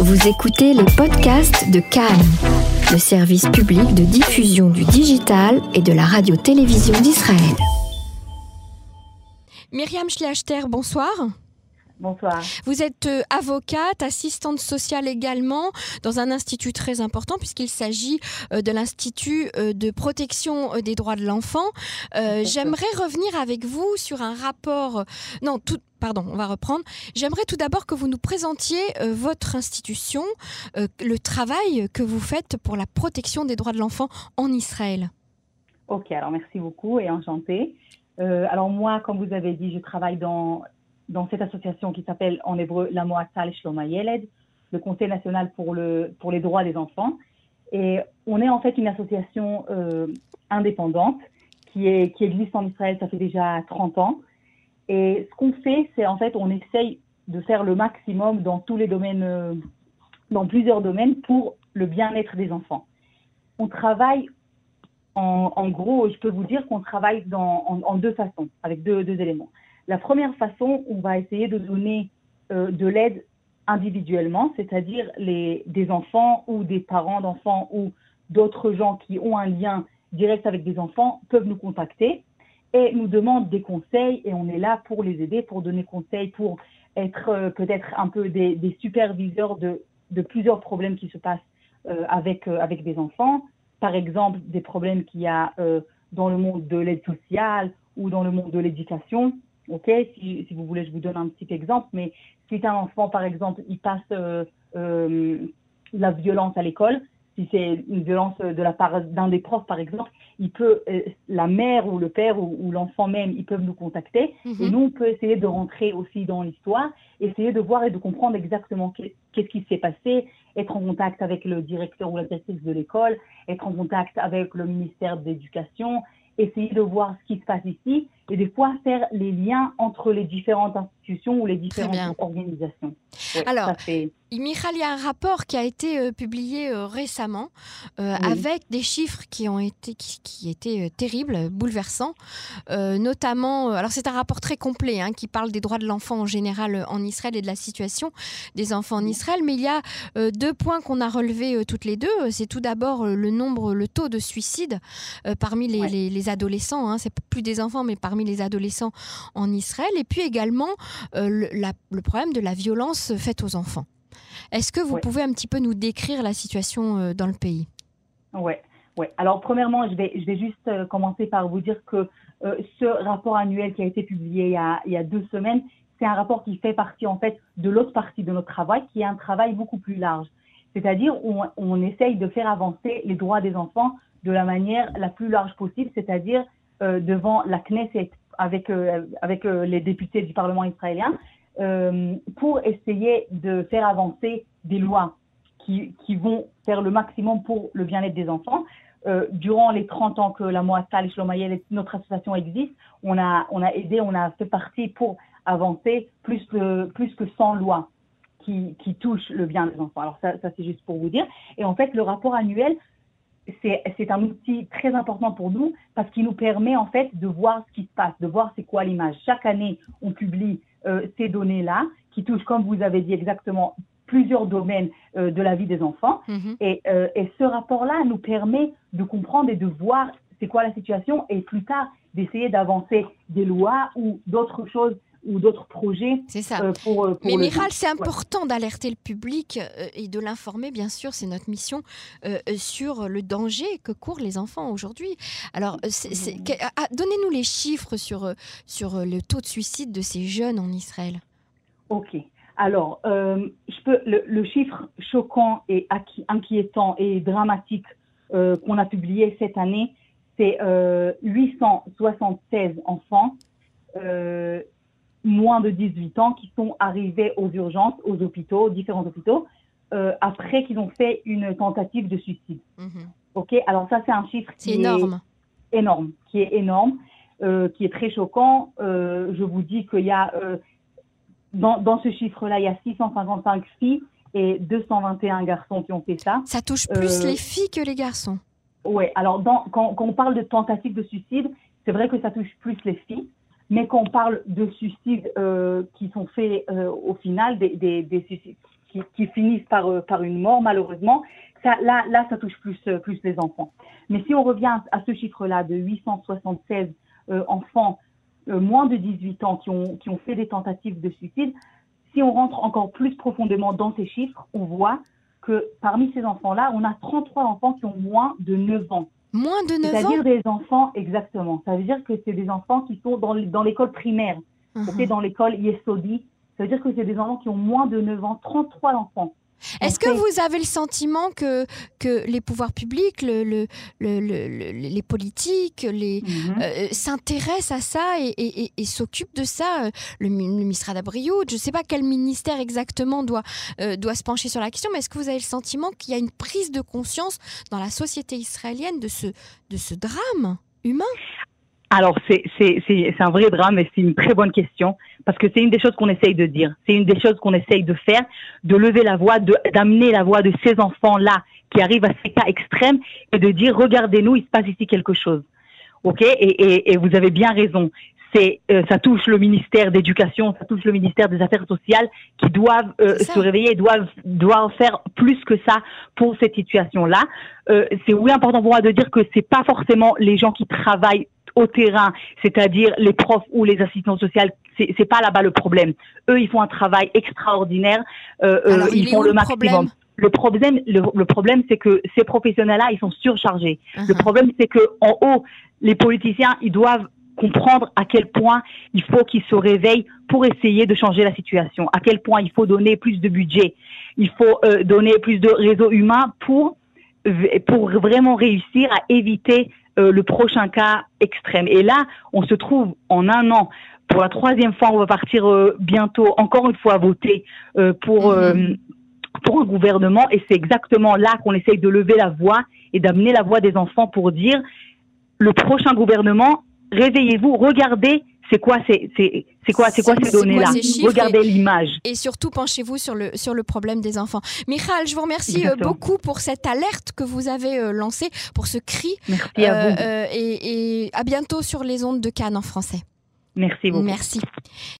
Vous écoutez les podcasts de Cannes, le service public de diffusion du digital et de la radio-télévision d'Israël. Myriam Schliachter, bonsoir. Bonsoir. Vous êtes euh, avocate, assistante sociale également dans un institut très important puisqu'il s'agit euh, de l'Institut euh, de protection des droits de l'enfant. J'aimerais revenir avec vous sur un rapport. Non, tout, pardon, on va reprendre. J'aimerais tout d'abord que vous nous présentiez votre institution, le travail que vous faites pour la protection des droits de l'enfant en Israël. Ok, alors merci beaucoup et enchantée. alors moi, comme vous avez dit, je travaille dans dans cette association qui s'appelle en hébreu la Moatzal Shloma Yeled, le Conseil national pour, le, pour les droits des enfants. Et on est en fait une association euh, indépendante qui, est, qui existe en Israël, ça fait déjà 30 ans. Et ce qu'on fait, c'est en fait, on essaye de faire le maximum dans tous les domaines, euh, dans plusieurs domaines pour le bien-être des enfants. On travaille, en, en, gros, je peux vous dire qu'on travaille en, deux façons, avec deux, deux éléments. La première façon, on va essayer de donner euh, de l'aide individuellement, c'est-à-dire des enfants ou des parents d'enfants ou d'autres gens qui ont un lien direct avec des enfants peuvent nous contacter et nous demandent des conseils et on est là pour les aider, pour donner conseils, pour être euh, peut-être un peu des, superviseurs de, plusieurs problèmes qui se passent euh, avec, avec des enfants. Par exemple, des problèmes qu'il y a dans le monde de l'aide sociale ou dans le monde de l'éducation. Ok, si, si, vous voulez, je vous donne un petit exemple, mais si un enfant, par exemple, il passe euh, euh, la violence à l'école, si c'est une violence de la part d'un des profs, par exemple, il peut, euh, la mère ou le père ou, l'enfant même, ils peuvent nous contacter. Et mhm. nous, on peut essayer de rentrer aussi dans l'histoire, essayer de voir et de comprendre exactement qu'est-ce qui s'est passé, être en contact avec le directeur ou la directrice de l'école, être en contact avec le ministère de l'Éducation, essayer de voir ce qui se passe ici et des fois faire les liens entre les différentes institutions ou les différentes organisations. Alors, Michal, il y a un rapport qui a été euh, publié euh, récemment euh, avec des chiffres qui ont été qui, étaient terribles, bouleversants, notamment. alors c'est un rapport très complet hein, qui parle des droits de l'enfant en général en Israël et de la situation des enfants en Israël. Mais il y a deux points qu'on a relevés toutes les deux. C'est tout d'abord le nombre, le taux de suicide parmi les, adolescents. Hein. c'est plus des enfants, mais parmi les adolescents en Israël. Et puis également le, le problème de la violence faite aux enfants. Est-ce que vous pouvez un petit peu nous décrire la situation euh, dans le pays? Oui. Ouais. Alors, premièrement, je vais, je vais juste euh, commencer par vous dire que euh, ce rapport annuel qui a été publié il y a, il y a deux semaines, c'est un rapport qui fait partie, en fait, de l'autre partie de notre travail, qui est un travail beaucoup plus large. C'est-à-dire, on, on essaye de faire avancer les droits des enfants de la manière la plus large possible, c'est-à-dire devant la Knesset, avec, avec les députés du Parlement israélien, euh, pour essayer de faire avancer des lois qui, qui, vont faire le maximum pour le bien-être des enfants. Euh, durant les 30 ans que la Moassal et notre association existe, on a, on a aidé, on a fait partie pour avancer plus, que, plus que 100 lois qui, qui touchent le bien des enfants. Alors ça c'est juste pour vous dire. Et en fait, le rapport annuel, c'est un outil très important pour nous parce qu'il nous permet en fait de voir ce qui se passe, de voir c'est quoi l'image. Chaque année, on publie euh, ces données-là qui touchent, comme vous avez dit exactement, plusieurs domaines euh, de la vie des enfants. Mm-hmm. et, euh, et, ce rapport-là nous permet de comprendre et de voir c'est quoi la situation et plus tard d'essayer d'avancer des lois ou d'autres choses ou d'autres projets. C'est ça. Euh, pour, euh, Mais Miral, c'est important d'alerter le public euh, et de l'informer, bien sûr, c'est notre mission, sur le danger que courent les enfants aujourd'hui. Alors, ah, donnez-nous les chiffres sur, sur le taux de suicide de ces jeunes en Israël. Ok. Alors, je peux, le, le, chiffre choquant et inquiétant et dramatique qu'on a publié cette année, c'est 876 enfants moins de 18 ans qui sont arrivés aux urgences, aux hôpitaux, différents hôpitaux, euh, après qu'ils ont fait une tentative de suicide. Mhm. Ok, alors ça c'est un chiffre qui énorme. est énorme, qui est énorme, euh, qui est très choquant. Euh, je vous dis qu'il y a dans, dans, ce chiffre-là, il y a 655 filles et 221 garçons qui ont fait ça. Ça touche plus les filles que les garçons. Oui, alors dans, quand, quand, on parle de tentative de suicide, c'est vrai que ça touche plus les filles. Mais quand on parle de suicides euh, qui sont faits euh, au final, des, des, des, suicides qui, finissent par, par une mort, malheureusement, ça, là, là, ça touche plus, plus les enfants. Mais si on revient à ce chiffre-là de 876 enfants moins de 18 ans qui ont, qui ont fait des tentatives de suicide, si on rentre encore plus profondément dans ces chiffres, on voit que parmi ces enfants-là, on a 33 enfants qui ont moins de 9 ans. Moins de 9 ans C'est-à-dire des enfants, exactement. Ça veut dire que c'est des enfants qui sont dans, dans l'école primaire, uh dans l'école Yesodi. Ça veut dire que c'est des enfants qui ont moins de 9 ans, 33 enfants. Est-ce que vous avez le sentiment que, que les pouvoirs publics, le, le, les politiques, les, mhm. euh, s'intéressent à ça et, et, s'occupent de ça euh, Le, ministère d'Abrioud, je ne sais pas quel ministère exactement doit, euh, doit se pencher sur la question, mais est-ce que vous avez le sentiment qu'il y a une prise de conscience dans la société israélienne de ce, de ce drame humain? Alors, c'est un vrai drame et c'est une très bonne question parce que c'est une des choses qu'on essaye de dire. C'est une des choses qu'on essaye de faire, de lever la voix, d'amener la voix de ces enfants-là qui arrivent à ces cas extrêmes et de dire, regardez-nous, il se passe ici quelque chose. OK? Et, et, et vous avez bien raison. C'est euh, ça touche le ministère d'éducation, ça touche le ministère des affaires sociales qui doivent euh, se réveiller, doivent doivent faire plus que ça pour cette situation-là. Euh, c'est oui important pour moi de dire que c'est pas forcément les gens qui travaillent au terrain, c'est-à-dire les profs ou les assistants sociaux, c'est, c'est pas là-bas le problème. Eux, ils font un travail extraordinaire. Euh, euh ils font le, maximum. Le problème, le, problème, c'est que ces professionnels-là, ils sont surchargés. Le uh-huh. problème, c'est que en haut, les politiciens, ils doivent comprendre à quel point il faut qu'ils se réveillent pour essayer de changer la situation, à quel point il faut donner plus de budget, il faut euh, donner plus de réseaux humains pour pour vraiment réussir à éviter euh, le prochain cas extrême. Et là, on se trouve en un an. Pour la troisième fois, on va partir euh, bientôt, encore une fois, voter euh, pour, mhm. pour un gouvernement. Et c'est exactement là qu'on essaye de lever la voix et d'amener la voix des enfants pour dire le prochain gouvernement, réveillez-vous, regardez c'est quoi c'est c'est quoi c'est quoi ces données là regardez l'image. et surtout penchez-vous sur le sur le problème des enfants. Michal je vous remercie euh, beaucoup pour cette alerte que vous avez euh, lancée pour ce cri merci à vous. euh, et, et à bientôt sur les ondes de Cannes en français. Merci beaucoup. Merci